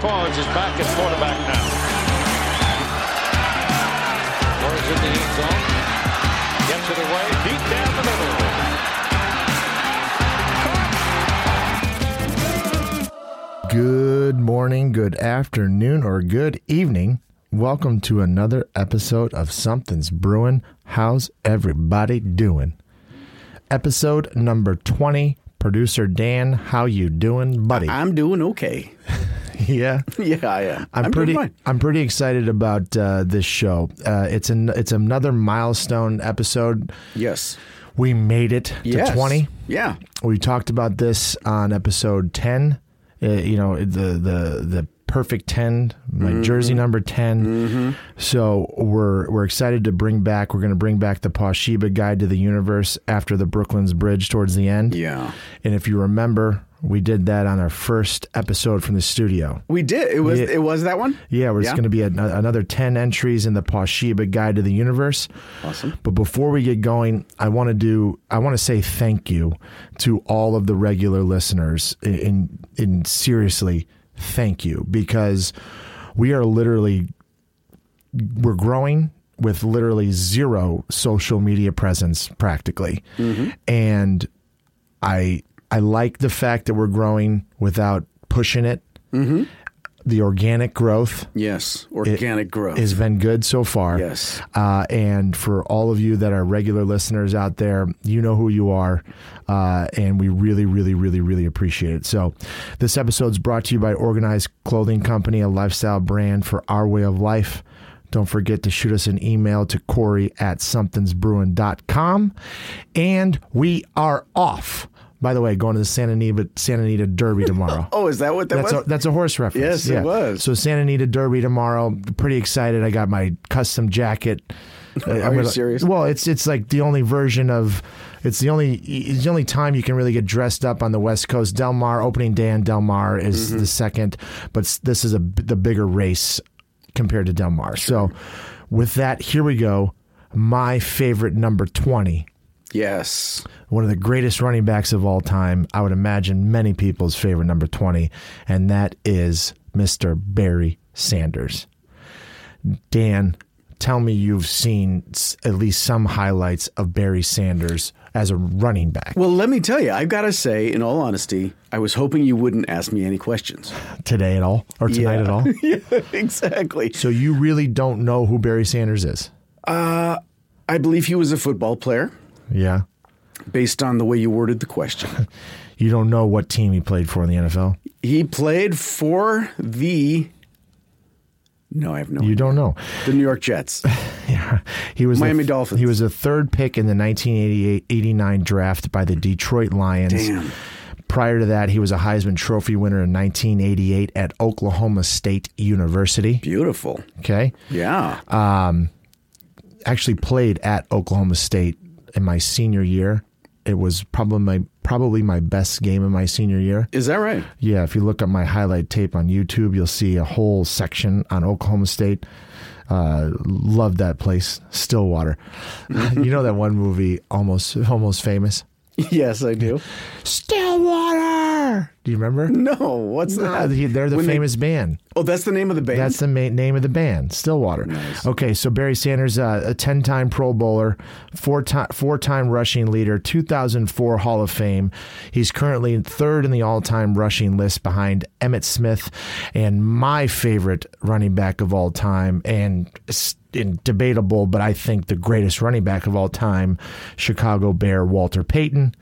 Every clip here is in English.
Corey is back at quarterback now. Throws in the end zone. Gets it away. Deep down the middle. Good morning, good afternoon, or good evening. Welcome to another episode of Something's Brewing. How's everybody doing? Episode number 20. Producer Dan, how you doing, buddy? I'm doing okay. yeah. Yeah, I am. I'm, doing pretty. I'm pretty excited about uh, this show. Uh, it's an it's another milestone episode. Yes. We made it Yes. to 20. Yeah. We talked about this on episode 10. Uh, you know, the the the perfect 10, my Mm-hmm. jersey number 10. So we're we're excited to bring back we're going to bring back the Poshiba guide to the universe after the Brooklyn's Bridge towards the end. Yeah. And if you remember, we did that on our first episode from the studio. We did. It was Yeah. it was that one? Yeah, it's Yeah. going to be an another 10 entries in the Poshiba Guide to the Universe. Awesome. But before we get going, I want to do I want to say thank you to all of the regular listeners in in seriously thank you because we are literally we're growing with literally zero social media presence practically. Mm-hmm. And I I like the fact that we're growing without pushing it. The organic growth Yes. Organic growth. has been good so far. Yes. Uh, and for all of you that are regular listeners out there, you know who you are. Uh, and we really, really, really, really appreciate it. So, this episode is brought to you by Organized Clothing Company, a lifestyle brand for our way of life. Don't forget to shoot us an email to Corey at somethingsbrewing.com. And we are off. By the way, going to the Santa Anita, Santa Anita Derby tomorrow. oh, is that what that That's was? a, that's a horse reference. Yes, it was. So Santa Anita Derby tomorrow. Pretty excited. I got my custom jacket. Uh, I'm you serious? Well, it's it's like the only version of. It's the only it's the only time you can really get dressed up on the West Coast. Del Mar opening day in Del Mar is Mm-hmm. the second, but this is a the bigger race compared to Del Mar. So, with that, here we go. My favorite number twenty yes. one of the greatest running backs of all time. I would imagine many people's favorite number 20, and that is Mr. Barry Sanders. Dan, tell me you've seen at least some highlights of Barry Sanders as a running back Well, let me tell you, I've got to say, in all honesty, I was hoping you wouldn't ask me any questions. today at all or tonight Yeah. at all. yeah, exactly. So you really don't know who Barry Sanders is? Uh, I believe he was a football player Yeah. based on the way you worded the question. You don't know what team he played for in the NFL? he played for the. No, I have no You idea. don't know. The New York Jets. Yeah, he was Miami the, Dolphins. He was a third pick in the 1988-89 draft by the Detroit Lions. Damn. Prior to that, he was a Heisman Trophy winner in 1988 at Oklahoma State University. Beautiful. Okay, Yeah. Um, actually played at Oklahoma State in my senior year. It was probably my probably my best game in my senior year. Is that right? Yeah, if you look up my highlight tape on YouTube, you'll see a whole section on Oklahoma State. Uh, love that place, Stillwater. you know that one movie, almost almost famous. yes, I do. Stillwater. Do you remember? No, what's Uh, that? they're the When they- famous band. oh, that's the name of the band. That's the main name of the band, Stillwater. Okay, so Barry Sanders, uh, a ten-time Pro Bowler, four-time four-time rushing leader, 2004 Hall of Fame. He's currently third in the all-time rushing list behind Emmitt Smith and my favorite running back of all time, and in debatable, but I think the greatest running back of all time, Chicago Bear Walter Payton.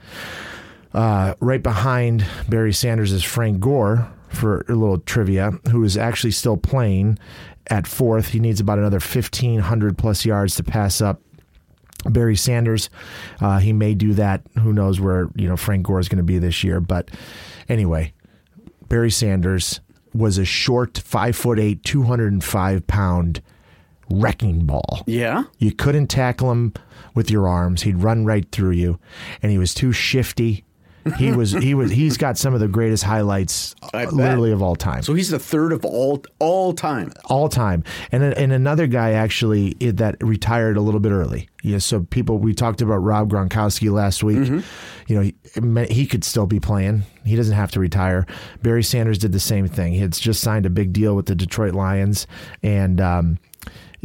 Uh, right behind Barry Sanders is Frank Gore for a little trivia, who is actually still playing at fourth. He needs about another 1,500 plus yards to pass up Barry Sanders. Uh, he may do that. Who knows where you know Frank Gore is going to be this year? But anyway, Barry Sanders, was a short, five foot eight, 205 pound wrecking ball. Yeah. You couldn't tackle him with your arms. He'd run right through you, and he was too shifty. He was he was he's got some of the greatest highlights literally of all time. So he's the third of all all time. all time. And and another guy actually that retired a little bit early. Yeah, so people we talked about Rob Gronkowski last week. Mm-hmm. You know, he, he could still be playing. He doesn't have to retire. Barry Sanders did the same thing. He had just signed a big deal with the Detroit Lions and um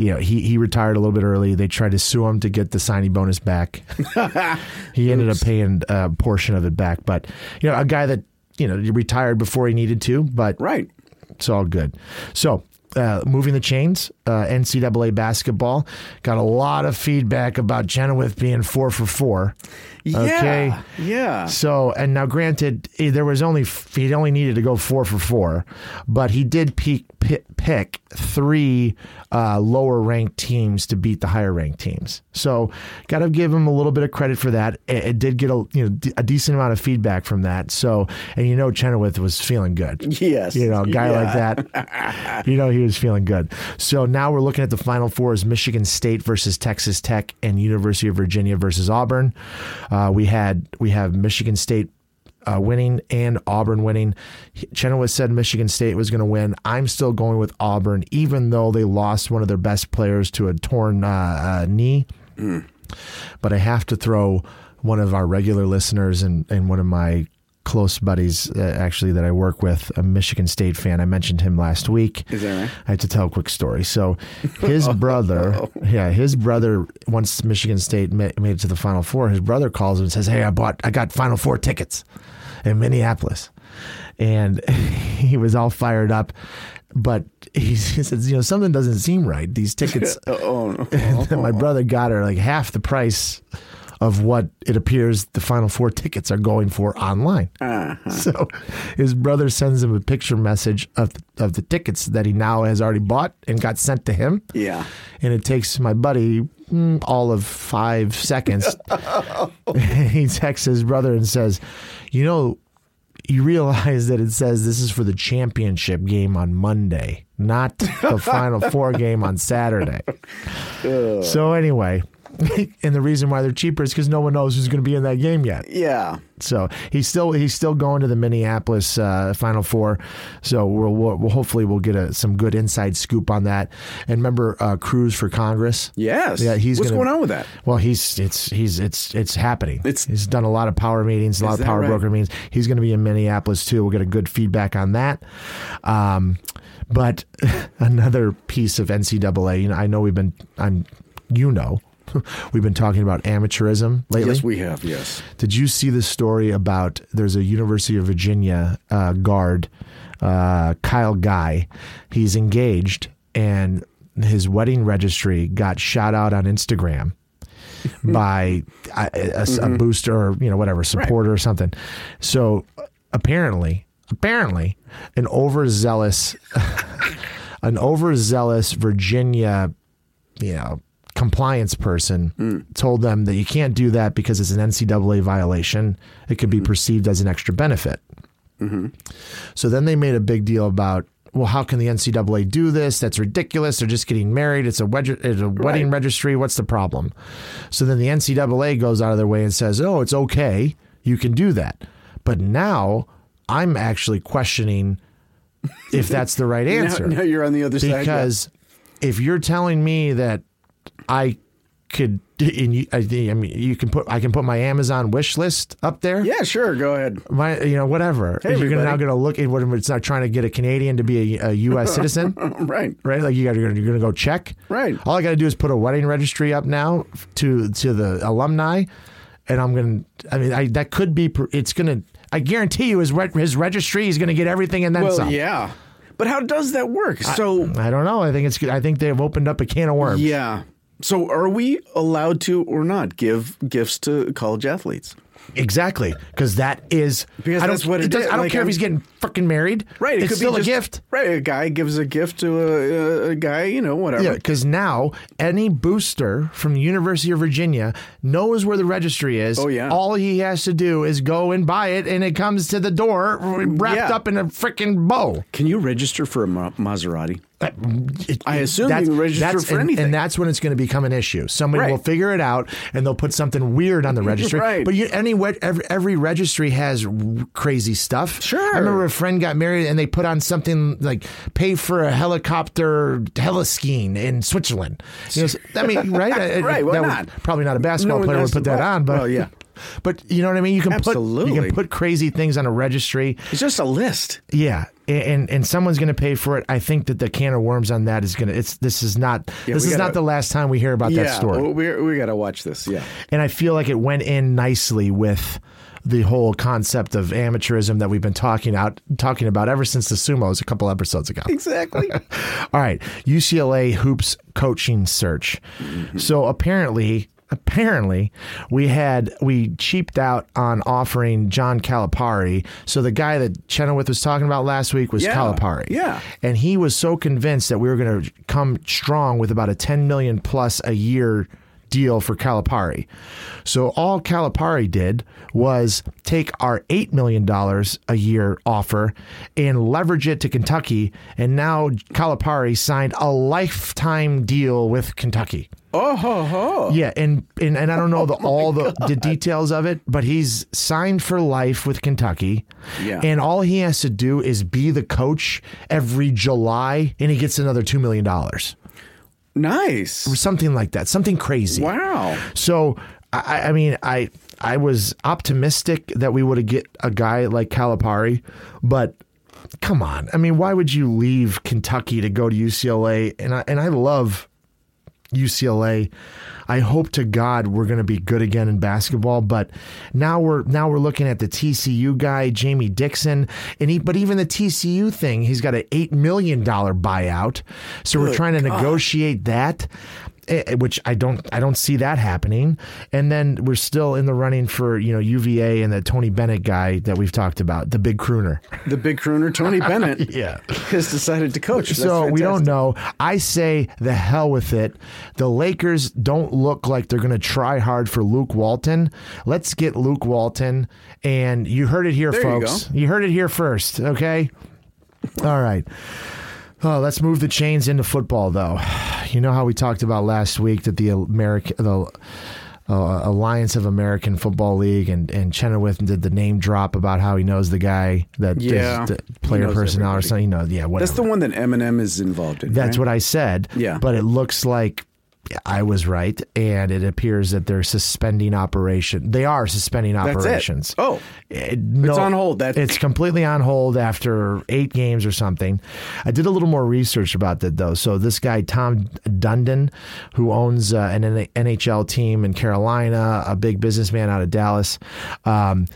you know, he, he retired a little bit early. They tried to sue him to get the signing bonus back. he ended up paying a portion of it back. But, you know, a guy that, you know, retired before he needed to, but Right. it's all good. So, uh, moving the chains, uh, NCAA basketball got a lot of feedback about Chenoweth being four for four. Okay. Yeah. Yeah. So, and now granted, eh, there was only, he only needed to go four for four, but he did peak, pick, pick three uh, lower ranked teams to beat the higher ranked teams. So, got to give him a little bit of credit for that. It, it did get a, you know, a decent amount of feedback from that. So, and you know, Chenoweth was feeling good. Yes. You know, a guy like that, you know, he was feeling good. So now we're looking at the final four is Michigan State versus Texas Tech and University of Virginia versus Auburn. Uh, we had we have Michigan State uh, winning and Auburn winning. Chenoweth said Michigan State was going to win. I'm still going with Auburn, even though they lost one of their best players to a torn uh, uh, knee. But I have to throw one of our regular listeners and, and one of my close buddies, uh, actually, that I work with, a Michigan State fan. I mentioned him last week. Is that right? I have to tell a quick story. So, his brother, yeah, his brother, once Michigan State ma- made it to the Final Four, his brother calls him and says, "Hey, I bought, I got Final Four tickets in Minneapolis," and he was all fired up. But he says, you know, something doesn't seem right. These tickets, Oh, no. my brother got her like half the price of what it appears the Final Four tickets are going for online. So his brother sends him a picture message of of the tickets that he now has already bought and got sent to him. Yeah. And it takes my buddy mm, all of five seconds. he texts his brother and says, "You know." You realize that it says this is for the championship game on Monday, not the Final Four game on Saturday. So anyway, and the reason why they're cheaper is because no one knows who's going to be in that game yet. Yeah. So he's still he's still going to the Minneapolis uh, Final Four. So we'll, we'll, we'll hopefully we'll get a, some good inside scoop on that. And remember uh, Cruz for Congress. Yes. Yeah, he's What's gonna- going on with that? Well, he's it's he's it's it's happening. It's- he's done a lot of power meetings, a lot of power right? broker meetings. He's going to be in Minneapolis too. We'll get a good feedback on that. Um, but another piece of NCAA, you know, I know we've been, I'm, you know, we've been talking about amateurism lately. Yes, we have. Yes. Did you see the story about there's a University of Virginia uh, guard, uh, Kyle Guy? He's engaged, and his wedding registry got shot out on Instagram by a, a- a booster or you know whatever supporter or something. So apparently, apparently, an overzealous, an overzealous Virginia, you know, compliance person told them that you can't do that because it's an NCAA violation. It could be mm-hmm. perceived as an extra benefit. Mm-hmm. So then they made a big deal about, well, how can the NCAA do this? That's ridiculous. They're just getting married. It's a, wed- it's a wedding registry. What's the problem? So then the NCAA goes out of their way and says, oh, it's okay. You can do that. But now I'm actually questioning if that's the right answer now you're on the other side. because if you're telling me that I could, and you, I, I mean, you can put, I can put my Amazon wish list up there. Yeah, sure. Go ahead. My, you know, whatever. Hey, you're gonna now going to look at what it's not trying to get a Canadian to be a, a U.S. citizen, Right. right? Like you got, you're going to go check. Right. All I got to do is put a wedding registry up now to to the alumni, and I'm going to. I mean, I, that could be. It's going to. I guarantee you, his re- his registry, is going to get everything and then Well, some. yeah. But how does that work? So, I don't know. I think it's. I think they've opened up a can of worms. yeah. So, are we allowed to or not give gifts to college athletes? Exactly, because that is Because I don't, that's what it does- I don't Like, care I'm- if he's getting fucking married. Right. It it's could still be a gift. Right. A guy gives a gift to a, a, a guy, you know, whatever. Yeah, because now any booster from the University of Virginia knows where the registry is. Oh, yeah. All he has to do is go and buy it, and it comes to the door wrapped Yeah. up in a freaking bow. Can you register for a Maserati? It- I assume that's- you register that's- for and, anything. and that's when it's going to become an issue. Somebody Right. will figure it out, and they'll put something weird on the registry. Right. But you, any every, every registry has crazy stuff. Sure. I remember a friend got married, and they put on something like pay for a helicopter heliskiing in Switzerland. You know, I mean, right? I- Right, why that would- not? probably not a basketball No player would put that on, but well, yeah. But you know what I mean. You can put you can put crazy things on a registry. It's just a list. Yeah, and and someone's going to pay for it. I think that the can of worms on that is going to. It's this is not Yeah, this is gotta- not the last time we hear about yeah. that story. we we got to watch this. Yeah. And I feel like it went in nicely with the whole concept of amateurism that we've been talking out talking about ever since the sumos a couple episodes ago. Exactly. All right, UCLA hoops coaching search. Mm-hmm. So apparently, apparently, we had we cheaped out on offering John Calipari. So the guy that Chenoweth was talking about last week was Yeah, Calipari. yeah. and he was so convinced that we were going to come strong with about a ten million plus a year deal for Calipari. So all Calipari did was take our $8 million a year offer and leverage it to Kentucky. And now Calipari signed a lifetime deal with Kentucky. oh ho ho. Yeah, and and, and I don't know the, oh all the, the details of it, but he's signed for life with Kentucky. Yeah. And all he has to do is be the coach every July and he gets another 2 million dollars. Nice. Something like that. Something crazy. Wow. So I, I mean, I I was optimistic that we would get a guy like Calipari, but come on. I mean, why would you leave Kentucky to go to UCLA? And I and I love UCLA. I hope to God we're going to be good again in basketball, but now we're now we're looking at the TCU guy, Jamie Dixon, and he, but even the TCU thing, he's got an eight million dollar buyout, so we're trying to God. negotiate that Eh, eh, which I don't I don't see that happening. And then we're still in the running for you know UVA and the Tony Bennett guy that we've talked about, the big crooner. The big crooner Tony Bennett Yeah. has decided to coach. That's so we don't know. I say the hell with it. The Lakers don't look like they're going to try hard for Luke Walton. Let's get Luke Walton. And you heard it here, There you folks. You, heard it here first. Okay. All right. Oh, let's move the chains into football, though. You know how we talked about last week that the American the uh, Alliance of American Football League and and Chenoweth did the name drop about how he knows the guy that Yeah. the He player personnel or something. You know, yeah, whatever. That's the one that Eminem is involved in. That's right? what I said. Yeah. But it looks like I was right, and it appears that they're suspending operation. They are suspending That's it. operations. Oh. It- no- It's on hold. That- it's completely on hold after eight games or something. I did a little more research about that though. So this guy Tom Dundon, who owns uh, an NHL team in Carolina, a big businessman out of Dallas. Um,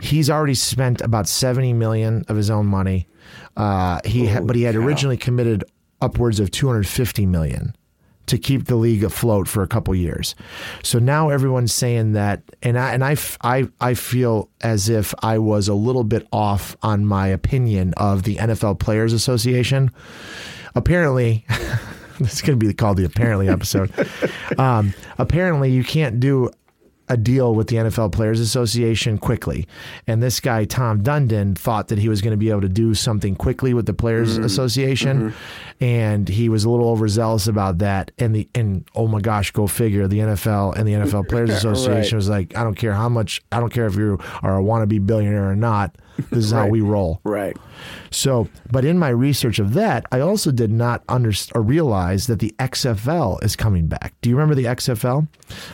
he's already spent about seventy million of his own money. Uh, he ha- but he had cow. originally committed upwards of two hundred fifty million to keep the league afloat for a couple years. So now everyone's saying that, and I and I, I I feel as if I was a little bit off on my opinion of the NFL Players Association. Apparently. This is going to be called the apparently episode. um, apparently, you can't do a deal with the NFL Players Association quickly. And this guy, Tom Dundon, thought that he was going to be able to do something quickly with the Players mm-hmm. Association. Mm-hmm. And he was a little overzealous about that. And the and oh my gosh, go figure, the NFL and the NFL Players Association Right. was like, I don't care how much, I don't care if you are a wannabe billionaire or not. This is how we roll. Right. So, but in my research of that, I also did not understand or realize that the XFL is coming back. Do you remember the XFL?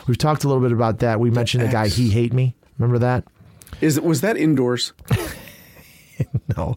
We've talked a little bit about that. We mentioned the guy He Hate Me. Remember that? Is it was that indoors? No.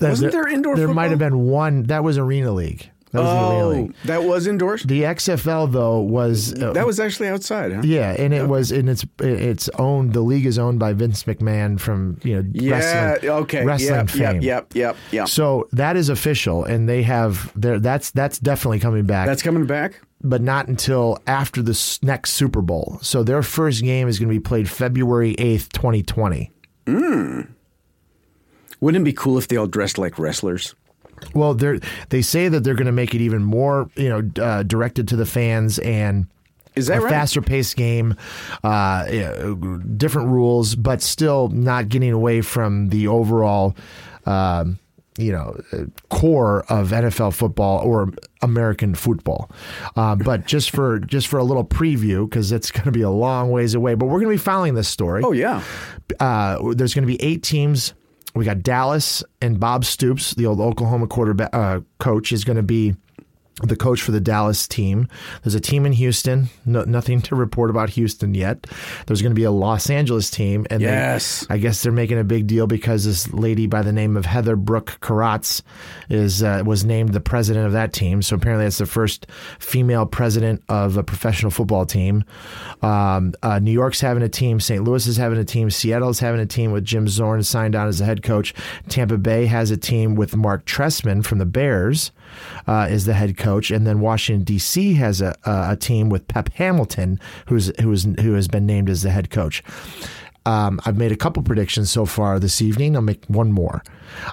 Wasn't there indoor There might have been one. That was Arena League. That was the Arena Oh, League. that was indoors. The XFL though was uh, That was actually outside, huh? yeah, and it was and it's it's owned. The league is owned by Vince McMahon from you know Yeah. wrestling, okay. wrestling yep, fame. Yep. Yep. Yep. Yep. So that is official, and they have there. That's that's definitely coming back. That's coming back. but not until after the next Super Bowl. So their first game is going to be played February 8th, 2020. Mm. Wouldn't it be cool if they all dressed like wrestlers? Well, they they say that they're going to make it even more, you know, uh, directed to the fans and Is that a right? faster paced game, uh, different rules, but still not getting away from the overall, um, you know, core of NFL football or American football. Uh, but just for just for a little preview, because it's going to be a long ways away. But we're going to be following this story. Oh yeah. Uh, there's going to be eight teams. We got Dallas and Bob Stoops, the old Oklahoma quarterback uh, coach, is going to be the coach for the Dallas team. There's a team in Houston. No, nothing to report about Houston yet. There's going to be a Los Angeles team, and they- Yes. I guess they're making a big deal because this lady by the name of Heather Brooke Karatz is uh, was named the president of that team. So apparently, that's the first female president of a professional football team. Um, uh, New York's having a team. St. Louis is having a team. Seattle's having a team with Jim Zorn signed on as the head coach. Tampa Bay has a team with Marc Trestman from the Bears uh, is the head coach, and then Washington D.C. has a, a, team with Pep Hamilton, who's who is who has been named as the head coach. Um, I've made a couple predictions so far this evening. I'll make one more.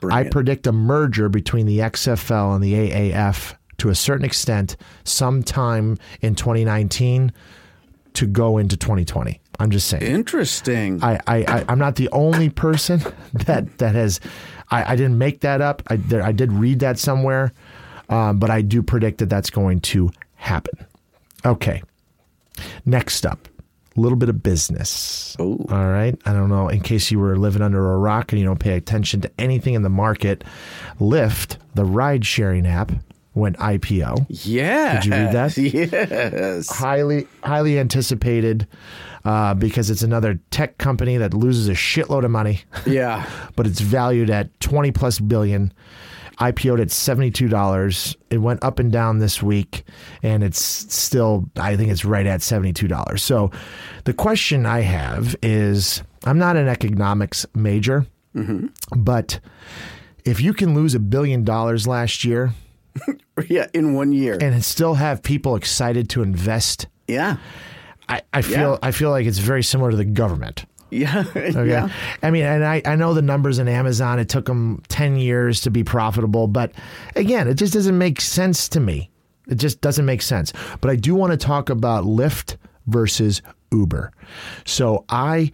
I predict a merger between the XFL and the AAF to a certain extent sometime in 2019 to go into 2020. I'm just saying. Interesting. I, I, I I'm not the only person that that has. I, I didn't make that up. I there, I did read that somewhere, um, but I do predict that that's going to happen. Okay. Next up, a little bit of business. Oh. All right. I don't know. In case you were living under a rock and you don't pay attention to anything in the market, Lyft, the ride sharing app, went IPO. yeah. Did you read that? Yes. highly highly anticipated uh, because it's another tech company that loses a shitload of money, Yeah. but it's valued at twenty plus billion. IPO'd at seventy two dollars. It went up and down this week, and it's still I think it's right at seventy two dollars. So, the question I have is, I'm not an economics major, mm-hmm. but if you can lose a billion dollars last year Yeah. In one year. and still have people excited to invest yeah. I, I feel Yeah. I feel like it's very similar to the government. Yeah. Okay. Yeah. I mean, and I, I know the numbers in Amazon, it took them 10 years to be profitable, but again, it just doesn't make sense to me. It just doesn't make sense. But I do want to talk about Lyft versus Uber. So I,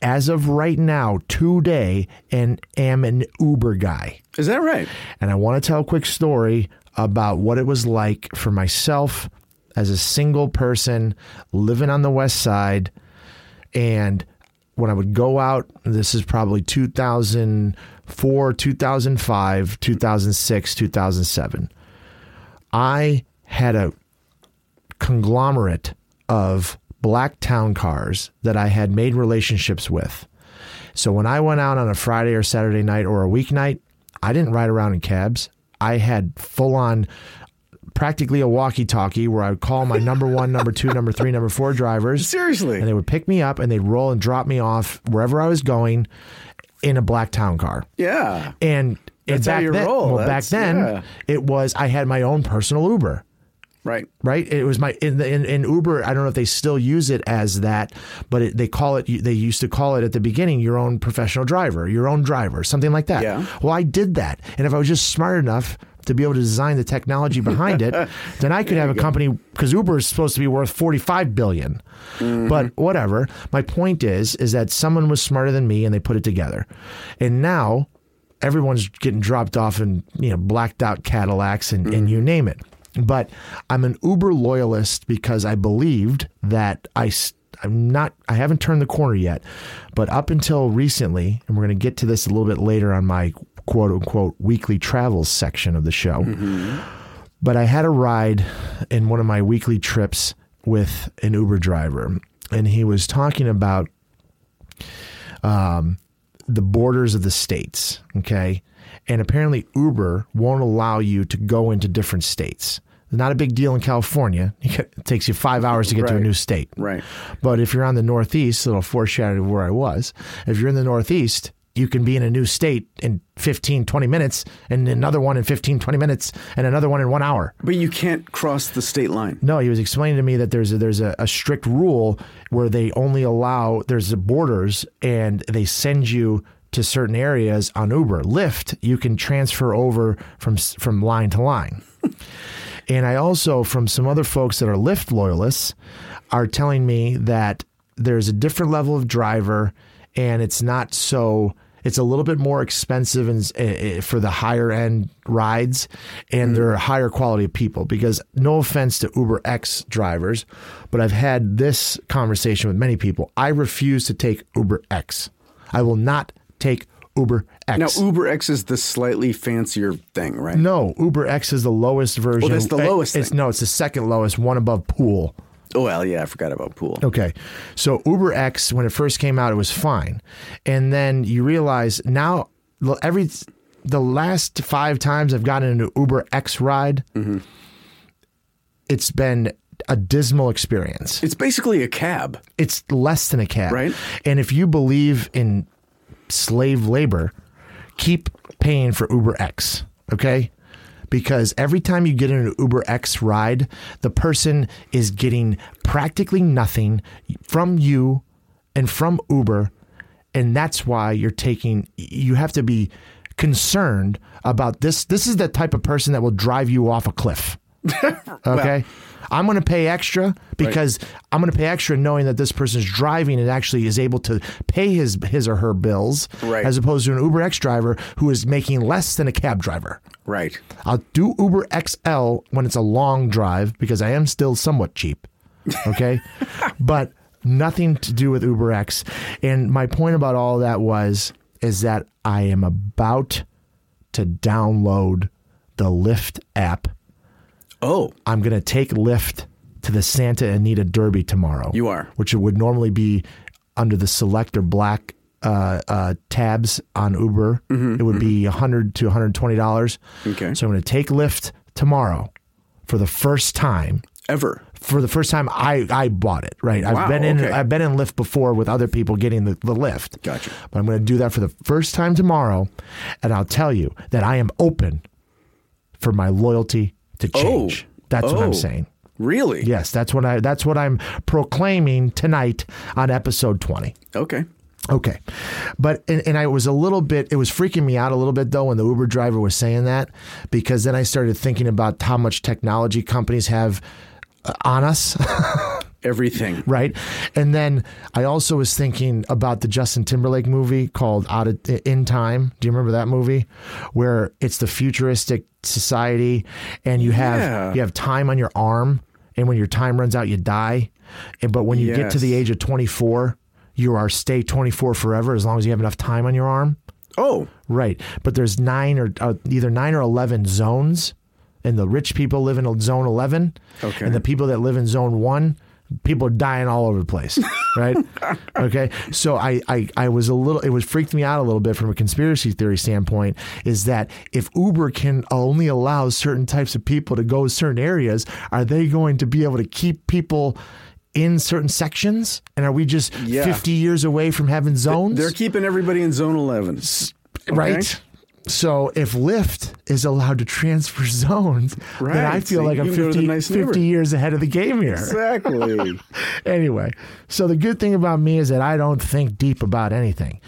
as of right now, today, and am an Uber guy. Is that right? And I want to tell a quick story about what it was like for myself as a single person living on the West Side. And when I would go out, this is probably 2004, 2005, 2006, 2007. I had a conglomerate of black town cars that I had made relationships with. So when I went out on a Friday or Saturday night or a weeknight, I didn't ride around in cabs. I had full on practically a walkie talkie where I would call my number one, number two, number three, number four drivers. Seriously. And they would pick me up and they'd roll and drop me off wherever I was going in a black town car. yeah. And, and That's back then, roll. well, back then yeah. it was I had my own personal Uber Right. right? It was my in, the, in in Uber. I don't know if they still use it as that, but it, they call it. They used to call it at the beginning your own professional driver, your own driver, something like that. Yeah. Well, I did that, and if I was just smart enough to be able to design the technology behind it, then I could have a company because Uber is supposed to be worth forty five billion. But whatever. My point is, is that someone was smarter than me, and they put it together, and now everyone's getting dropped off in you know blacked out Cadillacs and, and you name it. But I'm an Uber loyalist because I believed that I I'm not I haven't turned the corner yet, but up until recently, and we're going to get to this a little bit later on my quote unquote weekly travels section of the show. Mm-hmm. But I had a ride in one of my weekly trips with an Uber driver, and he was talking about um, the borders of the states. Okay. And apparently, Uber won't allow you to go into different states. Not a big deal in California. It takes you five hours to get to a new state. Right. But if you're on the Northeast, a little foreshadow of where I was. If you're in the Northeast, you can be in a new state in 15, 20 minutes, and another one in 15, 20 minutes, and another one in one hour. But you can't cross the state line. No, he was explaining to me that there's a, there's a, a strict rule where they only allow there's the borders and they send you to certain areas on Uber. Lyft, you can transfer over from from line to line. and I also from some other folks that are Lyft loyalists are telling me that there's a different level of driver and it's not so it's a little bit more expensive and uh, for the higher end rides and they're a higher quality of people because no offense to Uber X drivers but I've had this conversation with many people I refuse to take Uber X I will not take Uber X Now, Uber X is the slightly fancier thing, right? no Uber X is the lowest version Well, that's the Uh, lowest it's thing. no it's the second lowest one above Pool Oh, well, yeah, I forgot about Pool. Okay. So Uber X, when it first came out, it was fine. And then you realize now, every the last five times I've gotten into Uber X ride, it's been a dismal experience. It's basically a cab. It's less than a cab. Right. And if you believe in slave labor, keep paying for Uber X. Okay. Because every time you get in an Uber X ride, the person is getting practically nothing from you and from Uber. And that's why you're taking, you have to be concerned about this. This is the type of person that will drive you off a cliff. Okay. I'm going to pay extra because I'm going to pay extra knowing that this person's driving and actually is able to pay his his or her bills Right. as opposed to an Uber X driver who is making less than a cab driver. Right. I'll do Uber XL when it's a long drive because I am still somewhat cheap. Okay. but nothing to do with Uber X. And my point about all that was is that I am about to download the Lyft app. Oh, I'm going to take Lyft to the Santa Anita Derby tomorrow. You are. Which would normally be under the select or black uh, uh, tabs on Uber. it would be 100 to $120. Mm-hmm, Okay. So I'm going to take Lyft tomorrow for the first time. ever. For the first time, I, I bought it. Right, Wow, I've been in okay. I've been in Lyft before with other people getting the, the lift. Gotcha. But I'm going to do that for the first time tomorrow, and I'll tell you that I am open for my loyalty to change. That's what Oh. I'm saying. Really? Yes, that's what I that's what I'm proclaiming tonight on episode 20. Okay. Okay. But and, and I was a little bit it was freaking me out a little bit though when the Uber driver was saying that because then I started thinking about how much technology companies have uh, on us, Everything. right? And then I also was thinking about the Justin Timberlake movie called Out of, in Time. Do you remember that movie where it's the futuristic society and you have Yeah. you have time on your arm and when your time runs out you die. And but when you get to the age of 24, you are stay 24 forever as long as you have enough time on your arm. Oh, Right. But there's nine or uh, either nine or 11 zones, and the rich people live in zone 11. Okay. And the people that live in zone one, people are dying all over the place. Right. okay. So I, I, I was a little, it was freaked me out a little bit from a conspiracy theory standpoint is that if Uber can only allow certain types of people to go to certain areas, are they going to be able to keep people? In certain sections, and are we just Yeah. 50 years away from having zones? they're keeping everybody in zone 11. right? So if Lyft is allowed to transfer zones, then I feel So like I'm can go to the 50, nice 50 years ahead of the game here. Exactly. anyway, so the good thing about me is that I don't think deep about anything.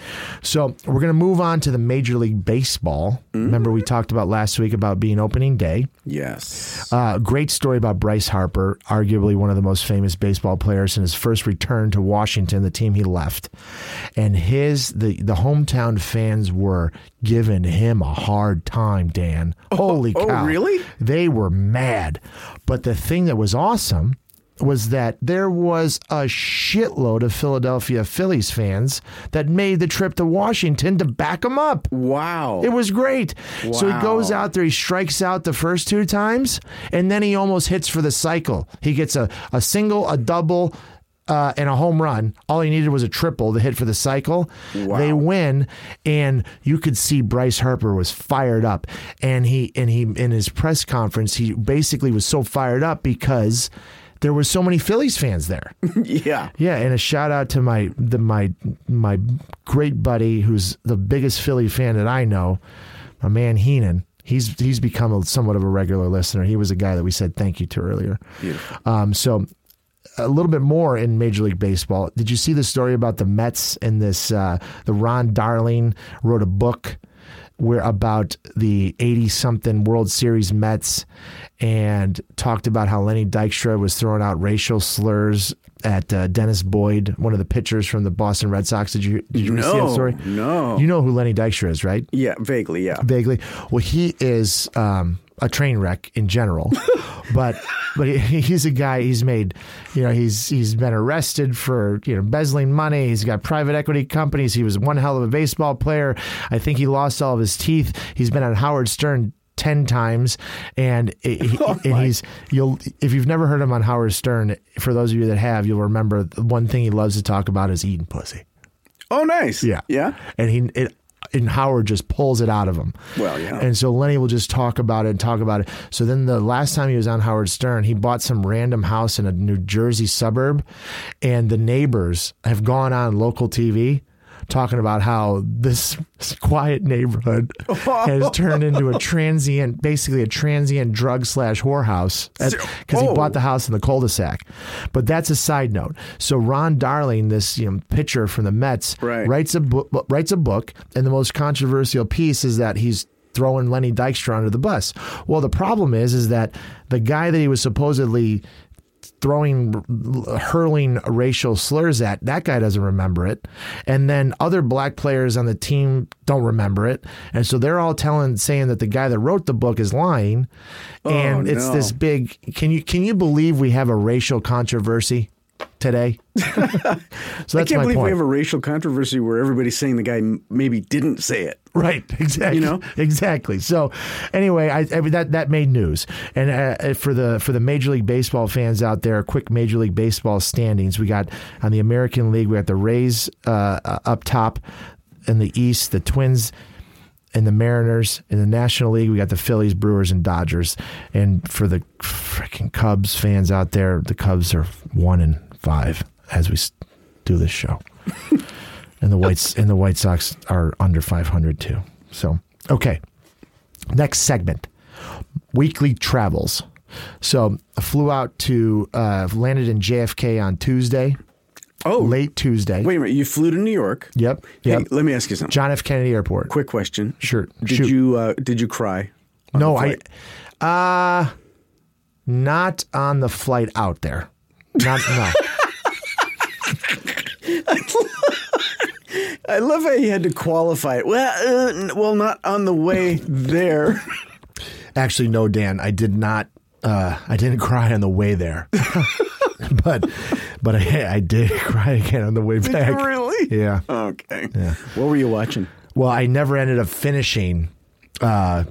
So we're going to move on to the Major League Baseball. Remember, we talked about last week about being opening day. yes. Uh, great story about Bryce Harper, arguably one of the most famous baseball players in his first return to Washington, the team he left, and his the the hometown fans were given him a hard time. Dan, oh, holy oh, cow! really? They were mad. But the thing that was awesome was that there was a shitload of Philadelphia Phillies fans that made the trip to Washington to back him up. wow. It was great. So he goes out there, he strikes out the first two times, and then he almost hits for the cycle. He gets a, a single, a double, uh, and a home run. All he needed was a triple to hit for the cycle. Wow. They win, and you could see Bryce Harper was fired up, and he and he in his press conference he basically was so fired up because there were so many Phillies fans there. yeah. Yeah, and a shout out to my the my my great buddy who's the biggest Philly fan that I know, my man Heenan. He's he's become a, somewhat of a regular listener. He was a guy that we said thank you to earlier. Um, so a little bit more in Major League Baseball. Did you see the story about the Mets and this? Uh, the Ron Darling wrote a book where about the 80 something World Series Mets and talked about how Lenny Dykstra was throwing out racial slurs at uh, Dennis Boyd, one of the pitchers from the Boston Red Sox. Did you did you see that story? no. You know who Lenny Dykstra is, right? Yeah, vaguely, yeah. vaguely. Well, he is um, a train wreck in general, but but he, he's a guy. He's made, you know, he's he's been arrested for you know embezzling money. He's got private equity companies. He was one hell of a baseball player. I think he lost all of his teeth. He's been on Howard Stern. 10 times and, he, oh and he's you'll if you've never heard him on Howard Stern for those of you that have you'll remember the one thing he loves to talk about is eating pussy Oh, nice. yeah. Yeah. And he it, and Howard just pulls it out of him. Well, yeah. And so Lenny will just talk about it and talk about it. So then the last time he was on Howard Stern, he bought some random house in a New Jersey suburb, and the neighbors have gone on local TV talking about how this quiet neighborhood has turned into a transient, basically a transient drug slash whorehouse because he Oh. bought the house in the cul-de-sac. But that's a side note. So Ron Darling, this you know pitcher from the Mets, Right. writes a book. Writes a book, and the most controversial piece is that he's throwing Lenny Dykstra under the bus. Well, the problem is, is that the guy that he was supposedly throwing hurling racial slurs at that guy doesn't remember it. And then other black players on the team don't remember it. And so they're all telling saying that the guy that wrote the book is lying. Oh, and it's no. this big can you can you believe we have a racial controversy today so I can't believe point we have a racial controversy where everybody's saying the guy maybe didn't say it. Right, exactly. You know? exactly. So, anyway, I, I that that made news, and uh, for the for the Major League Baseball fans out there, quick Major League Baseball standings. We got on the American League, we got the Rays uh, uh, up top in the East, the Twins. And the Mariners in the National League, we got the Phillies, Brewers, and Dodgers. And for the freaking Cubs fans out there, the Cubs are one and five as we do this show and the Whites and the White Sox are under 500 too. So, okay. Next segment. Weekly travels. So, I flew out to uh landed in JFK on Tuesday, Oh, late Tuesday. Wait a minute. You flew to New York. Yep. Hey, Yep. let me ask you something. John F Kennedy Airport. Quick question. Sure. Did Shoot. you uh, did you cry? No, I uh not on the flight out there. Not no. I love how you had to qualify it. Well, uh, well, not on the way there. Actually, no, Dan. I did not. Uh, I didn't cry on the way there, but but I, I did cry again on the way back. really? Yeah. Okay. Yeah. What were you watching? Well, I never ended up finishing uh,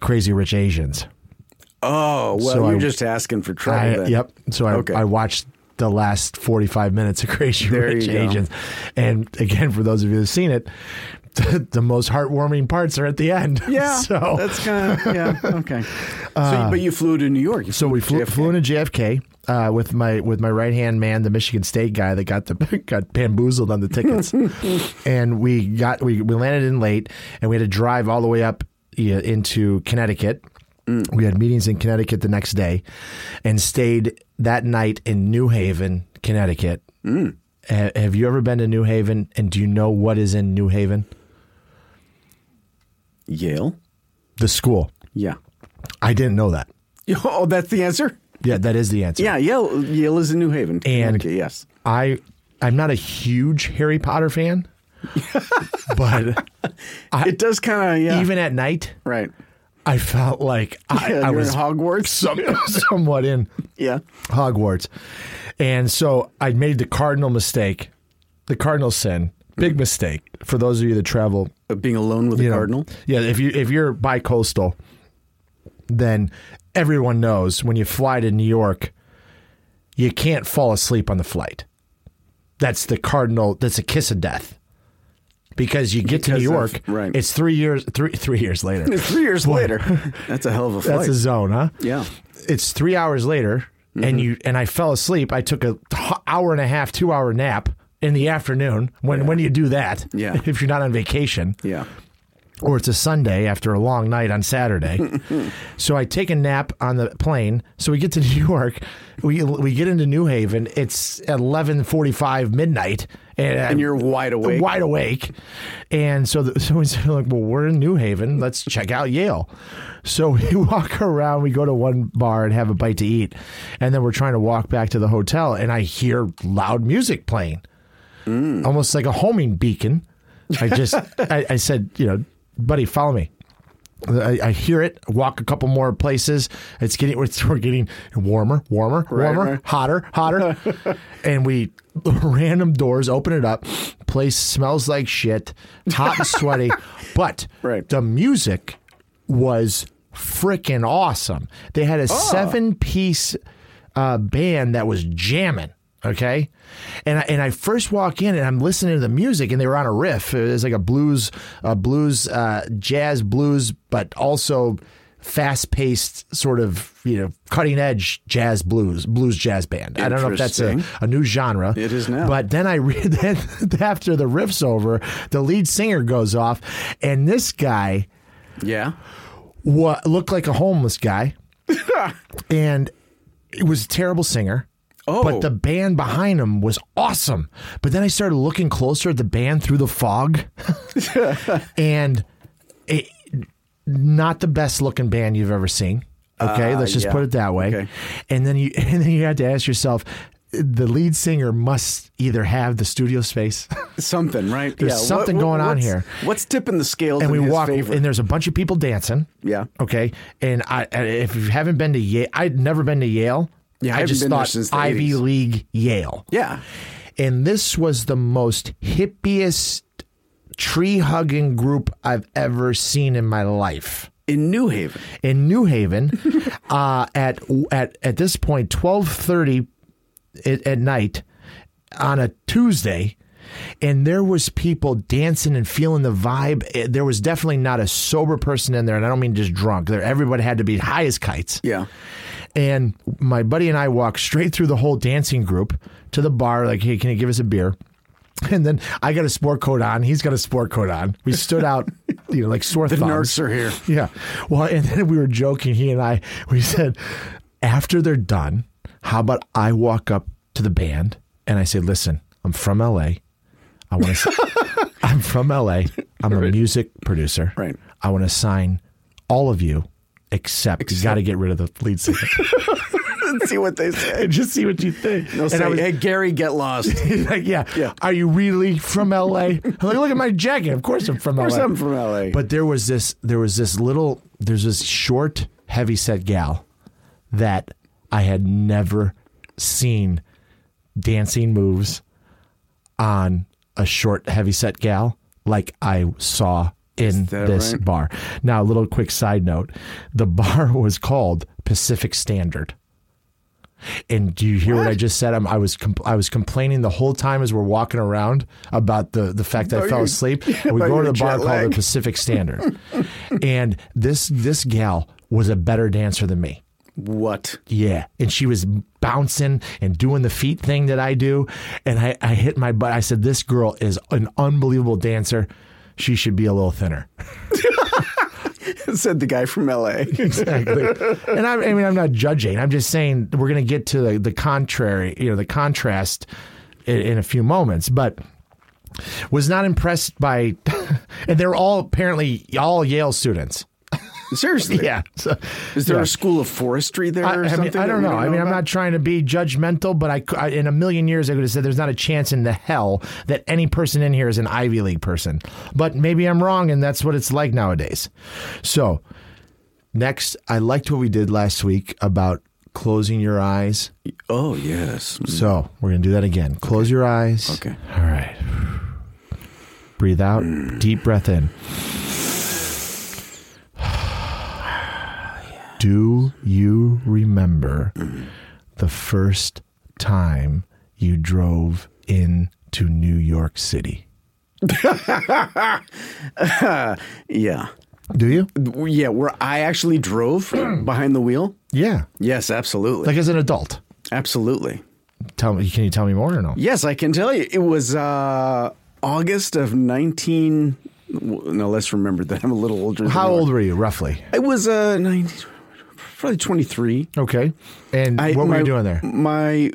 Crazy Rich Asians. Oh, well, So you're I- just asking for trouble. I, yep. So I, Okay. I watched the last 45 minutes of Crazy There Rich. Asians. And again, for those of you who've seen it, the, the most heartwarming parts are at the end. Yeah. So, that's kind of yeah. Okay. so, but you flew to New York. So we flew, JFK. flew into JFK. Uh, with my with my right hand man, the Michigan State guy that got the got bamboozled on the tickets, and we got we, we landed in late, and we had to drive all the way up into Connecticut. We had meetings in Connecticut the next day, and stayed that night in New Haven, Connecticut. Ha- Have you ever been to New Haven? And do you know what is in New Haven? Yale. The school. Yeah. I didn't know that. Oh, that's the answer. Yeah, that is the answer. Yeah, Yale. Yale is in New Haven, And- yes. I I'm not a huge Harry Potter fan, but It does kind of yeah. even at night, right. I felt like I, Yeah, I was in Hogwarts. some, somewhat in yeah. Hogwarts, and so I made the cardinal mistake, the cardinal sin, big mm. mistake for those of you that travel. Being alone with a cardinal. yeah. If you if you're bi-coastal, then everyone knows when you fly to New York, you can't fall asleep on the flight. That's the cardinal. That's a kiss of death. Because you get to New York, of- right. it's three years three three years later. Three years later. That's a hell of a flight. That's a zone, huh? yeah. It's three hours later and mm-hmm. you and I fell asleep. I took a hour and a half, two hour nap in the afternoon. When when do you do that? Yeah. if you're not on vacation Yeah. Or it's a Sunday after a long night on Saturday. so I take a nap on the plane. So we get to New York. We we get into New Haven. It's eleven forty five midnight, and, And you're wide awake. wide awake. And so, the, so we say like, well, we're in New Haven. Let's check out Yale. So we walk around. We go to one bar and have a bite to eat, and then we're trying to walk back to the hotel. And I hear loud music playing, mm. almost like a homing beacon. I just, I, I said, you know, buddy, follow me. I, I hear it. Walk a couple more places. It's getting we're, we're getting warmer, warmer, warmer, right. hotter, hotter, and we random doors open it up. Place smells like shit, hot and sweaty, but Right. the music was freaking awesome. They had a seven piece uh, band that was jamming. Okay, and I, and I first walk in and I'm listening to the music and they were on a riff. It was like a blues, a blues, uh, jazz blues, but also fast paced sort of you know cutting edge jazz blues, blues jazz band. I don't know if that's a, a new genre. It is now. But then I read then after the riff's over, the lead singer goes off, and this guy Yeah. what looked like a homeless guy, and it was a terrible singer. Oh. But the band behind him was awesome. But then I started looking closer at the band through the fog, and it, not the best looking band you've ever seen. Okay, Uh, let's just yeah. put it that way. Okay. And then you and then you had to ask yourself, the lead singer must either have the studio space. Something, right? There's yeah. something going on here. What's tipping the scales and in we his walk favor? and there's a bunch of people dancing. Yeah. Okay. And I, if you haven't been to Yale, I'd never been to Yale. Yeah, I I just thought since the Ivy 80s. League Yale. yeah. And this was the most hippiest tree hugging group I've ever seen in my life. In New Haven. In New Haven, uh, at at at this point, twelve thirty at, at night on a Tuesday, and there was people dancing and feeling the vibe. Eh, There was definitely not a sober person in there, and I don't mean just drunk. There, everybody had to be high as kites. Yeah. And my buddy and I walked straight through the whole dancing group to the bar, like, hey, can you give us a beer? And then I got a sport coat on. He's got a sport coat on. We stood out, you know, like sore The thumbs. nerds are here. Yeah. Well, and then we were joking, he and I, we said, after they're done, how about I walk up to the band and I say, listen, I'm from LA. I want to, I'm from LA. I'm a music producer. Right. I want to sign all of you except, you got to get rid of the lead singer. Let's see what they say. and just see what you think. They'll and say, I was, hey, Gary, get lost. Like, yeah, Yeah. Are you really from LA? I'm like, look at my jacket. Of course I'm from course LA. I'm from LA. But there was this there was this little there's this short, heavy set gal that I had never seen dancing moves on a short, heavy set gal like I saw in this right? bar. Now, a little quick side note: the bar was called Pacific Standard. And do you hear what, I just said? I'm, I was compl- I was complaining the whole time as we're walking around about the the fact that I fell your- asleep. And we go to the bar jet called the Pacific Standard, and this this gal was a better dancer than me. what? Yeah. And she was bouncing and doing the feet thing that I do. And I, I hit my butt. I said, This girl is an unbelievable dancer. She should be a little thinner. Said the guy from LA. Exactly. and I, I mean, I'm not judging. I'm just saying we're going to get to the, the contrary, you know, the contrast in, in a few moments. But was not impressed by, and they're all apparently all Yale students. Seriously. Yeah. So, Is there yeah. a school of forestry there I, or I something? mean, I don't know. I mean, I'm not trying to be judgmental, but I, I- in a million years, I could have said there's not a chance in the hell that any person in here is an Ivy League person. But maybe I'm wrong, and that's what it's like nowadays. So, next, I liked what we did last week about closing your eyes. Oh, yes. Mm. So, we're going to do that again. Close your eyes. Okay. All right. Breathe out. Mm. Deep breath in. Do you remember the first time you drove into New York City? Yeah. Do you? Yeah, where I actually drove behind the wheel. Yeah. Yes, absolutely. Like as an adult. Absolutely. Tell me, can you tell me more or no? Yes, I can tell you. It was uh, August of 19. Now, let's remember that I'm a little older. How old were you roughly? I was uh, 19, probably 23. Okay. And I, what were my- you doing there? My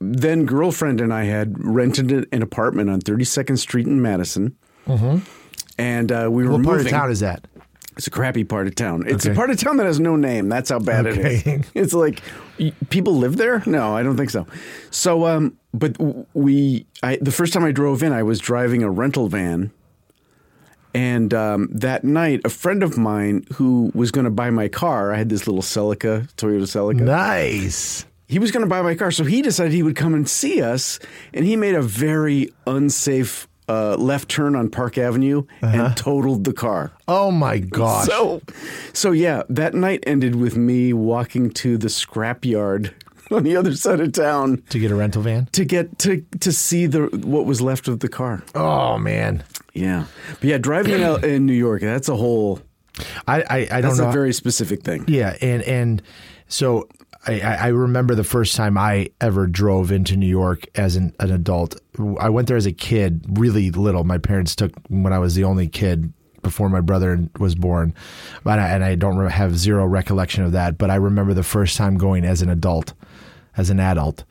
then girlfriend and I had rented an apartment on 32nd Street in Madison. Mm-hmm. And uh, we were What part of town is that? It's a crappy part of town. It's Okay. a part of town that has no name. That's how bad Okay. it is. It's like people live there. No, I don't think so. So, um, but we, I, the first time I drove in, I was driving a rental van, and um, that night, a friend of mine who was going to buy my car, I had this little Celica, Toyota Celica. Nice. He was going to buy my car, so he decided he would come and see us, and he made a very unsafe uh, left turn on Park Avenue and totaled the car. Oh my gosh. So, so yeah, that night ended with me walking to the scrapyard on the other side of town to get a rental van? to get to to see the what was left of the car. Oh man. Yeah, but yeah, driving in, L- in New York, that's a whole I I, I don't that's know. a very specific thing. Yeah, and and so I, I I remember the first time I ever drove into New York as an, an adult. I went there as a kid, really little. My parents took when I was the only kid before my brother was born, but I, and I don't have zero recollection of that. But I remember the first time going as an adult, as an adult,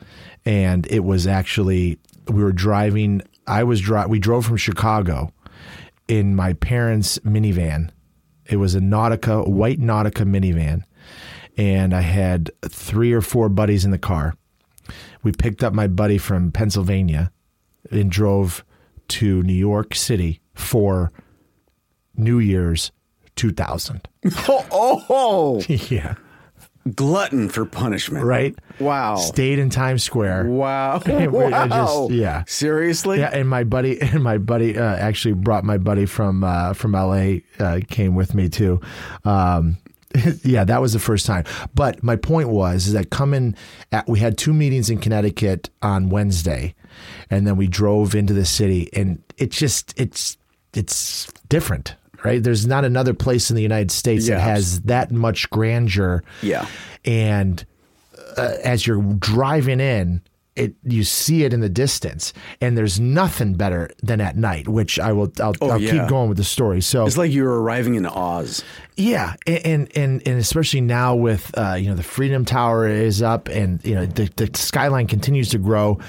and it was actually we were driving. I was dri- We drove from Chicago in my parents' minivan. It was a Nautica, white Nautica minivan. And I had three or four buddies in the car. We picked up my buddy from Pennsylvania and drove to New York City for New Year's 2000. Oh, oh, oh, yeah. glutton for punishment. Right? Wow. Stayed in Times Square. Wow. Wow. just- yeah. Seriously? Yeah, and my buddy, and my buddy uh, actually brought my buddy from uh, from LA uh, came with me too. Um, yeah, that was the first time. But my point was is that coming, at, we had two meetings in Connecticut on Wednesday, and then we drove into the city, and it just it's it's different. Right, there's not another place in the United States that Yeah. has that much grandeur. Yeah. and uh, as you're driving in, it you see it in the distance, and there's nothing better than at night. Which I will I'll, I'll Oh, yeah. keep going with the story. So It's like you're arriving in Oz. yeah, and and and, and especially now with uh, you know the Freedom Tower is up, and you know the, the skyline continues to grow.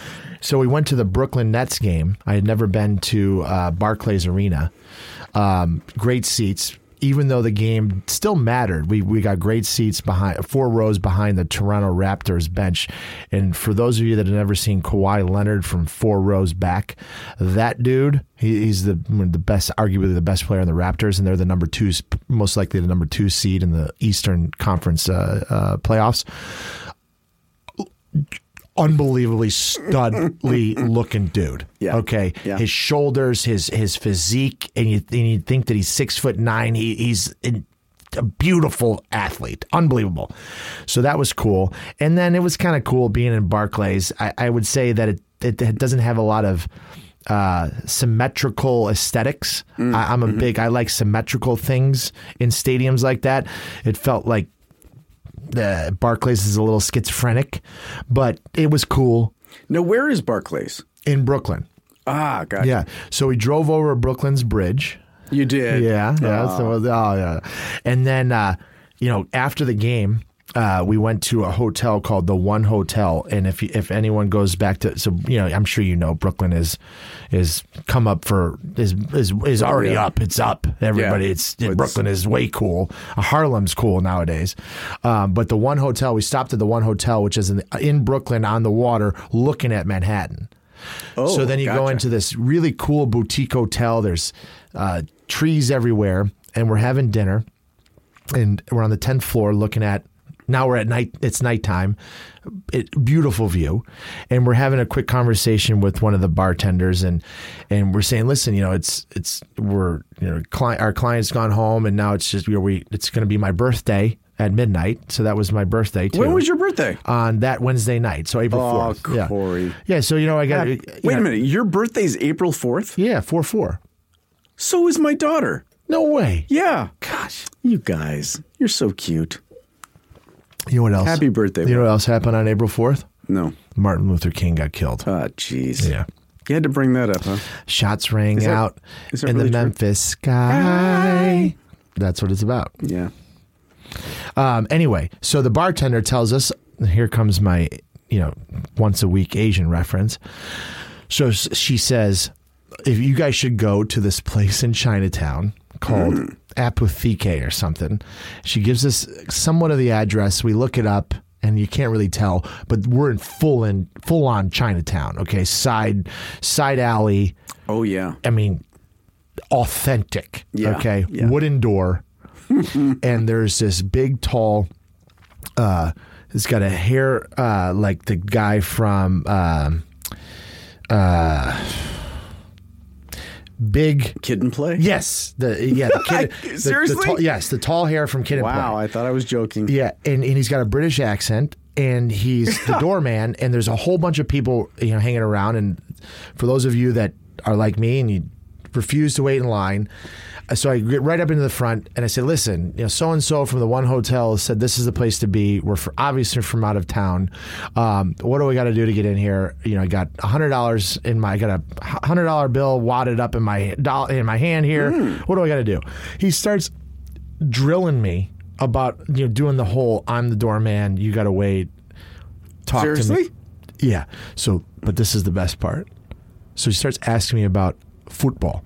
So we went to the Brooklyn Nets game. I had never been to uh, Barclays Arena. Um, great seats, even though the game still mattered. We we got great seats behind four rows behind the Toronto Raptors bench. And for those of you that have never seen Kawhi Leonard from four rows back, that dude, he, he's the the best, arguably the best player in the Raptors, and they're the number two, most likely the number two seed in the Eastern Conference uh, uh, playoffs unbelievably studly looking dude. Yeah. Okay. Yeah. His shoulders, his his physique, and you and you think that he's six foot nine. He, he's in, a beautiful athlete, unbelievable. So that was cool. And then it was kind of cool being in Barclays. I, I would say that it, it, it doesn't have a lot of uh, symmetrical aesthetics. I, I'm a big. I like symmetrical things in stadiums like that. It felt like the Barclays is a little schizophrenic, but it was cool Now, where is Barclays? in Brooklyn. Ah, gotcha. Yeah. So we drove over Brooklyn's bridge. You did. Yeah. Yeah. So, oh, yeah. And then, uh, you know, after the game, uh, we went to a hotel called the One Hotel, and if if anyone goes back to so you know I'm sure you know Brooklyn is is come up for is is is already yeah. up. It's up. Everybody, Yeah. it's, It's- Brooklyn is way cool. Harlem's cool nowadays, um, but the One Hotel we stopped at the One Hotel, which is in, in Brooklyn on the water, looking at Manhattan. Oh, so then you go into this really cool boutique hotel. There's uh, trees everywhere, and we're having dinner, and we're on the tenth floor looking at. Now we're at night. It's nighttime. It, beautiful view, and we're having a quick conversation with one of the bartenders, and and we're saying, listen, you know, it's it's we're you know, our client's gone home, and now it's just you know, we it's going to be my birthday at midnight. So that was my birthday too. When was your birthday? on that Wednesday night? So April Oh, fourth. yeah. Corey. Yeah. So you know, I got. Wait a minute. Your birthday's April 4th? Yeah, four four. So is my daughter. No way. Yeah. Gosh. You guys, you're so cute. You know what else? Happy birthday, You know what else happened on April fourth? No. Martin Luther King got killed. Ah, jeez. Yeah. You had to bring that up, huh? Shots rang that- out is that in really the true? Memphis sky. That's what it's about. Yeah. Um, anyway, so the bartender tells us, here comes my, you know, once a week Asian reference. So she says, if you guys should go to this place in Chinatown called Mm. Apotheke or something. She gives us somewhat of the address. We look it up and you can't really tell, but we're in full in full on Chinatown. Okay. Side, side alley. Oh yeah. I mean, authentic. Yeah, Okay. yeah. Wooden door. and there's this big, tall, uh, it's got a hair, uh, like the guy from, um, uh, big. Kid and play. Yes. The, yeah. The kid. the- the Seriously? tall- yes. The tall hair from Kid and Wow. Play. I thought I was joking. Yeah, and, and he's got a British accent, and he's the doorman, and there's a whole bunch of people you know hanging around. And for those of you that are like me and you refuse to wait in line, so I get right up into the front and I say, "Listen, you know, so and so from the one hotel said this is the place to be. We're for, obviously from out of town. Um, what do we got to do to get in here? You know, I got a hundred dollars in my, I got a hundred dollar bill wadded up in my doll in my hand here. What do I got to do?" He starts drilling me about you know doing the whole I'm the doorman, you got to wait. Talk to Seriously? me. Yeah. So, but this is the best part. So he starts asking me about football.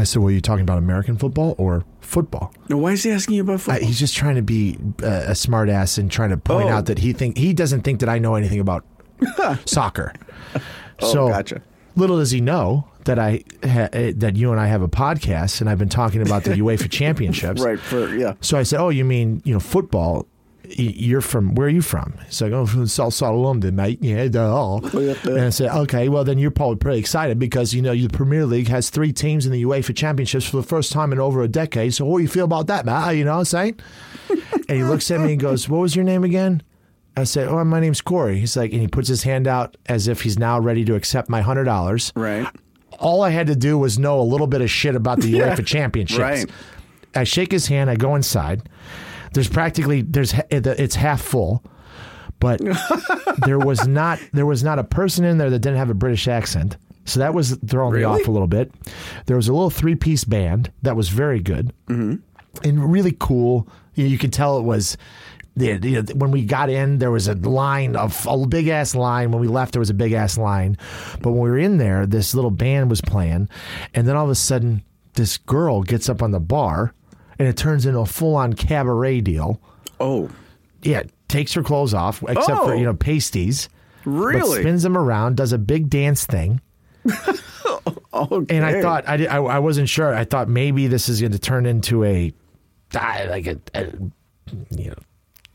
I said, "Well, are you talking about American football or football?" Now, why is he asking you about I, football? he's just trying to be uh, a smart ass and trying to point Oh. out that he think he doesn't think that I know anything about soccer. Oh, so gotcha. little does he know that I ha, eh, that you and I have a podcast and I've been talking about the UEFA Championships. right. For yeah. So I said, "Oh, you mean you know football? You're from where are you from?" He's like, "Oh, from South of London, mate." Yeah, duh. Oh. Oh, and I said, "Okay, well then you're probably pretty excited because you know the Premier League has three teams in the UEFA Championships for the first time in over a decade. So what do you feel about that, Matt? You know what I'm saying?" and he looks at me and goes, "What was your name again?" I said, "Oh, my name's Corey." He's like, and he puts his hand out as if he's now ready to accept my hundred dollars Right. all I had to do was know a little bit of shit about the UEFA Championships. right. I shake his hand. I go inside. There's practically there's it's half full, but there was not there was not a person in there that didn't have a British accent. So that was throwing me off a little bit. There was a little three piece band that was very good mm-hmm. and really cool. You, know, you could tell it was. when we got in, there was a line of a big ass line. When we left, there was a big ass line. But when we were in there, this little band was playing, and then all of a sudden, this girl gets up on the bar, and it turns into a full on cabaret deal. Oh, Yeah, takes her clothes off, except for Oh. you know pasties. But really? spins them around, does a big dance thing. okay. And I thought I, did, I I wasn't sure. I thought maybe this is going to turn into a like a, a you know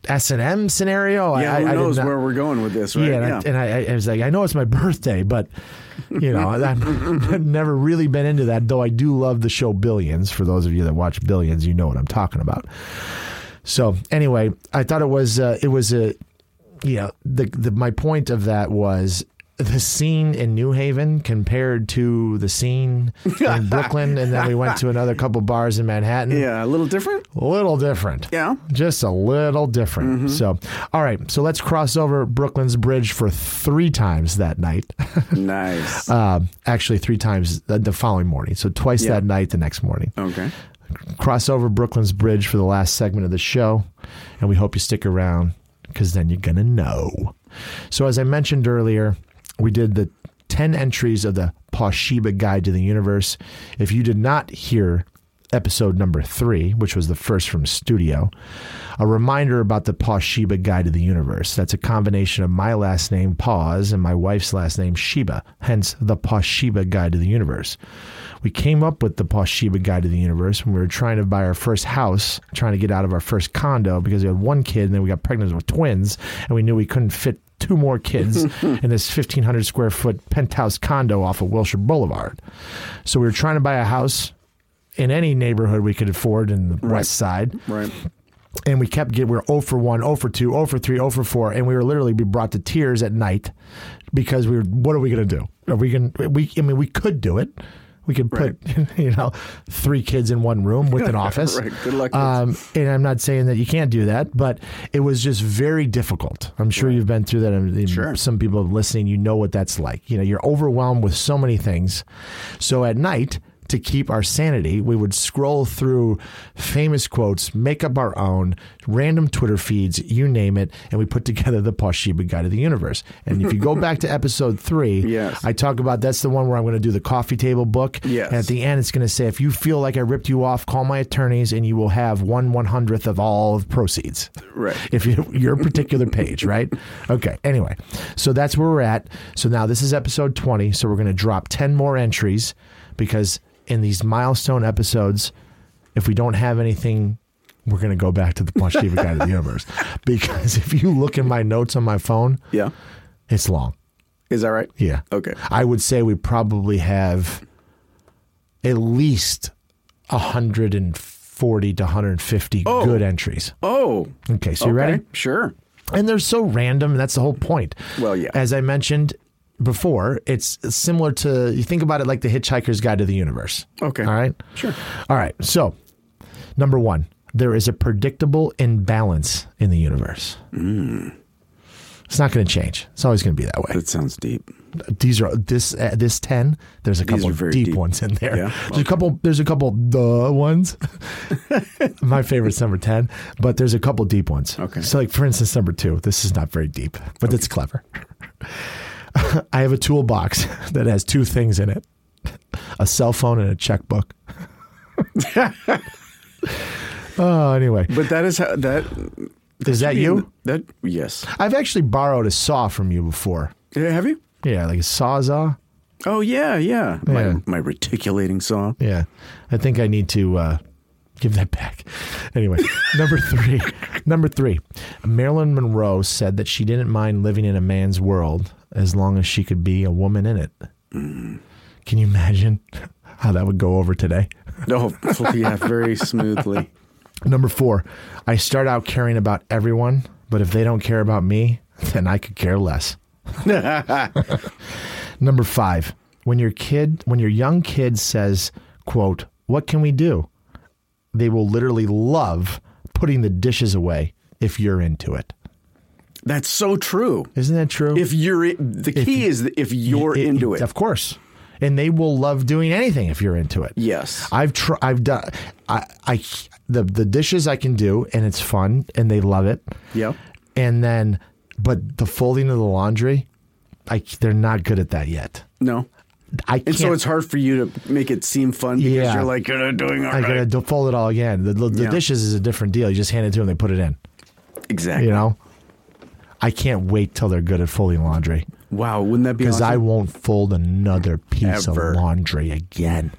S and M scenario. Yeah. I, who I knows not- where we're going with this? Right. Yeah, and, I, and I, I was like, I know it's my birthday, but you know, I've never really been into that. Though I do love the show Billions. For those of you that watch Billions, you know what I'm talking about. So anyway, I thought it was uh, it was a you know the, the my point of that was the scene in New Haven compared to the scene in Brooklyn, and then we went to another couple bars in Manhattan. yeah, a little different. A little different. Yeah. Just a little different. So, all right. So let's cross over Brooklyn's Bridge for three times that night. Nice. um, actually, three times the, following morning. So twice Yeah. that night the next morning. okay. Cross over Brooklyn's Bridge for the last segment of the show. And we hope you stick around because then you're going to know. So, as I mentioned earlier, we did the 10 entries of the Poshiba Guide to the Universe. If you did not hear episode number three, which was the first from studio, a reminder about the Poshiba Guide to the Universe. That's a combination of my last name, Pause, and my wife's last name, Sheba, hence the Poshiba Guide to the Universe. We came up with the Poshiba Guide to the Universe when we were trying to buy our first house, trying to get out of our first condo because we had one kid and then we got pregnant with twins, and we knew we couldn't fit two more kids in this 1,500 square foot penthouse condo off of Wilshire Boulevard. So we were trying to buy a house in any neighborhood we could afford in the west side Right. and we kept getting we were 0 for 1 0 for 2 0 for 3 0 for 4 and we were literally be brought to tears at night because we were what are we going to do are we going to we i mean we could do it We could put, right. you know, three kids in one room with an office. right. Good luck. Um, and I'm not saying that you can't do that, but it was just very difficult. I'm sure right. you've been through that. And sure. Some people listening, you know what that's like. You know, you're overwhelmed with so many things. So at night, to keep our sanity, we would scroll through famous quotes, make up our own, random Twitter feeds, you name it, and we put together the Posh Sheba Guide of the Universe. And if you go back to episode three, yes. I talk about that's the one where I'm going to do the coffee table book. Yes. And at the end, it's going to say, if you feel like I ripped you off, call my attorneys and you will have one one hundredth of all of proceeds. Right. If you, your particular page, right? Okay. Anyway, so that's where we're at. So now this is episode 20. So we're going to drop 10 more entries because in these milestone episodes, if we don't have anything, we're going to go back to the Posh Sheba Guide of the Universe. Because if you look in my notes on my phone, yeah, it's long. Is that right? Yeah. Okay. I would say we probably have at least 140 to 150 oh. good entries. Oh. Okay. So you okay. ready? Sure. And they're so random. That's the whole point. Well, yeah. As I mentioned, before, it's similar to you think about it like the Hitchhiker's Guide to the Universe. Okay. All right. Sure. All right. So, number one, there is a predictable imbalance in the universe. Mm. It's not going to change. It's always going to be that way. That sounds deep. These are this uh, this ten. There's a couple deep, deep, ones in there. Yeah? There's okay. a couple. There's a couple the ones. My favorite's number ten, but there's a couple deep ones. Okay. So, like for instance, number two. This is not very deep, but okay. it's clever. I have a toolbox that has two things in it a cell phone and a checkbook. oh, anyway. But that is how that is that you? That yes. I've actually borrowed a saw from you before. Have you? Yeah, like a sawzall. Oh yeah, yeah. yeah. My, my reticulating saw. Yeah, I think I need to uh, give that back. Anyway, number three. Number three. Marilyn Monroe said that she didn't mind living in a man's world as long as she could be a woman in it. Mm. Can you imagine how that would go over today? No, oh, yeah, very smoothly. Number four, I start out caring about everyone, but if they don't care about me, then I could care less. Number five, when your kid, when your young kid says, "quote What can we do?" They will literally love putting the dishes away if you're into it. That's so true. Isn't that true? If you're the key if, is if you're it, into it. Of course. And they will love doing anything if you're into it. Yes. I've tried I've done I I the the dishes I can do and it's fun and they love it. Yeah. And then but the folding of the laundry, I they're not good at that yet. No. I can't, and so it's hard for you to make it seem fun because yeah. you're like, you're not doing all I right. gotta fold it all again. The, the yeah. dishes is a different deal. You just hand it to them, they put it in. Exactly. You know? I can't wait till they're good at folding laundry. Wow, wouldn't that be Because awesome? I won't fold another piece Ever. of laundry again.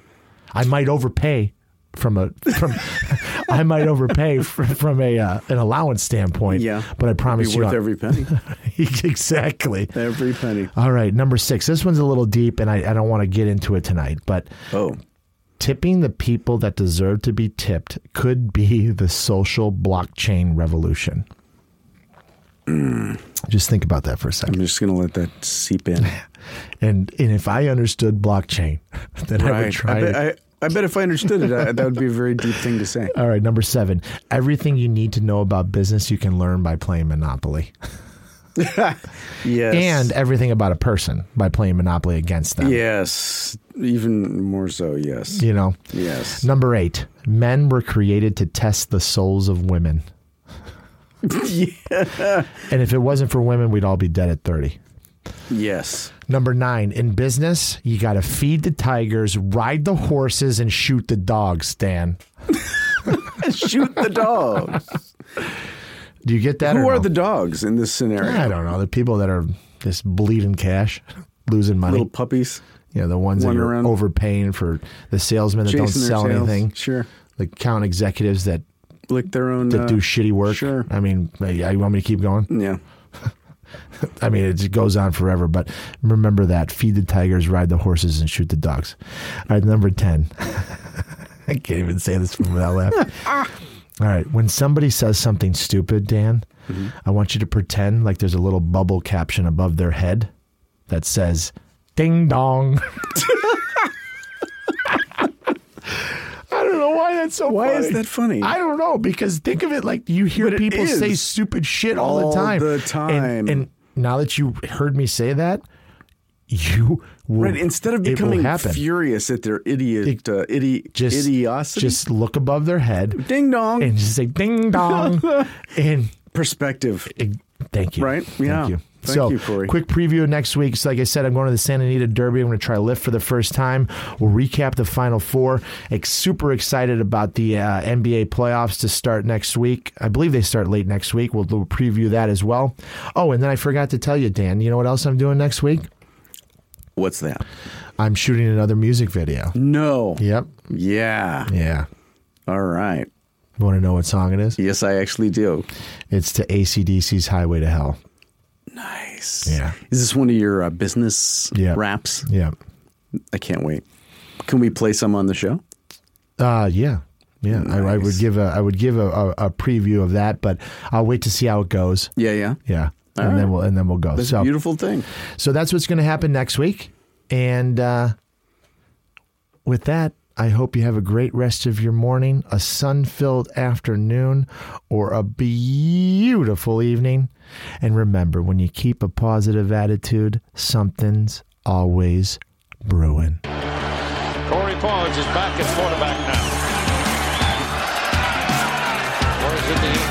I might overpay from a from I might overpay from, from a uh, an allowance standpoint. Yeah, but I promise you, worth every penny. exactly, every penny. All right, number six. This one's a little deep, and I, I don't want to get into it tonight. But oh, tipping the people that deserve to be tipped could be the social blockchain revolution. Mm. Just think about that for a second. I'm just going to let that seep in. and and if I understood blockchain, then right. I would try. I bet, I, I bet if I understood it, I, that would be a very deep thing to say. All right, number seven. Everything you need to know about business you can learn by playing Monopoly. yes. And everything about a person by playing Monopoly against them. Yes. Even more so, yes. You know? Yes. Number eight. Men were created to test the souls of women. Yeah. And if it wasn't for women, we'd all be dead at 30. Yes. Number nine, in business, you got to feed the tigers, ride the horses, and shoot the dogs, Dan. shoot the dogs. Do you get that? Who are no? the dogs in this scenario? I don't know. The people that are just bleeding cash, losing money. Little puppies. You know, the ones that are around. overpaying for the salesmen that don't sell anything. Sure. The account executives that lick their own that uh, do shitty work. Sure. I mean, you want me to keep going? Yeah. I mean, it goes on forever, but remember that: feed the tigers, ride the horses, and shoot the dogs. All right, number ten. I can't even say this without laughing. All right, when somebody says something stupid, Dan, mm-hmm. I want you to pretend like there's a little bubble caption above their head that says "Ding dong." Don't know why that's so Why funny. is that funny? I don't know because think of it like you hear But it people say stupid shit all, All the time. the And- time. And, now that you heard me say that, you will, Right. Instead of it will becoming happen. furious at their idiot, uh, idi- just idiocity, just look above their head ding dong and just say ding dong and perspective. eh, thank you. Right? Thank Yeah. you. Thank so, you, Corey. quick preview of next week. So, like I said, I'm going to the Santa Anita Derby. I'm going to try lift for the first time. We'll recap the Final Four. Super excited about the uh, NBA playoffs to start next week. I believe they start late next week. We'll, we'll preview that as well. Oh, and then I forgot to tell you, Dan. You know what else I'm doing next week? What's that? I'm shooting another music video. No. Yep. Yeah. Yeah. All right. You want to know what song it is? Yes, I actually do. It's to ACDC's Highway to Hell. Nice. Yeah. Is this one of your uh, business Yeah. raps? Yeah. I can't wait. Can we play some on the show? Uh yeah. Yeah, I, I would give a I would give a, a, a preview of that, but I'll wait to see how it goes. Yeah, yeah. Yeah, All and then we'll and then we'll go. That's so a beautiful thing. so that's what's going to happen next week, and uh, with that, I hope you have a great rest of your morning, a sun filled afternoon, or a beautiful evening. And remember, when you keep a positive attitude, something's always brewing. Corey Pons is back at quarterback now. The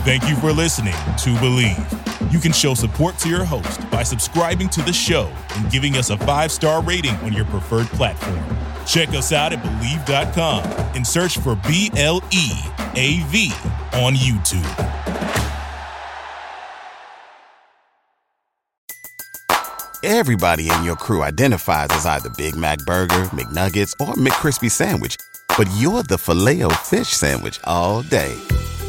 Thank you for listening to Bleav. You can show support to your host by subscribing to the show and giving us a five star rating on your preferred platform. Check us out at Bleav.com and search for B L E A V on YouTube. Everybody in your crew identifies as either Big Mac Burger, McNuggets, or McCrispy Sandwich. But you're the filet fish Sandwich all day.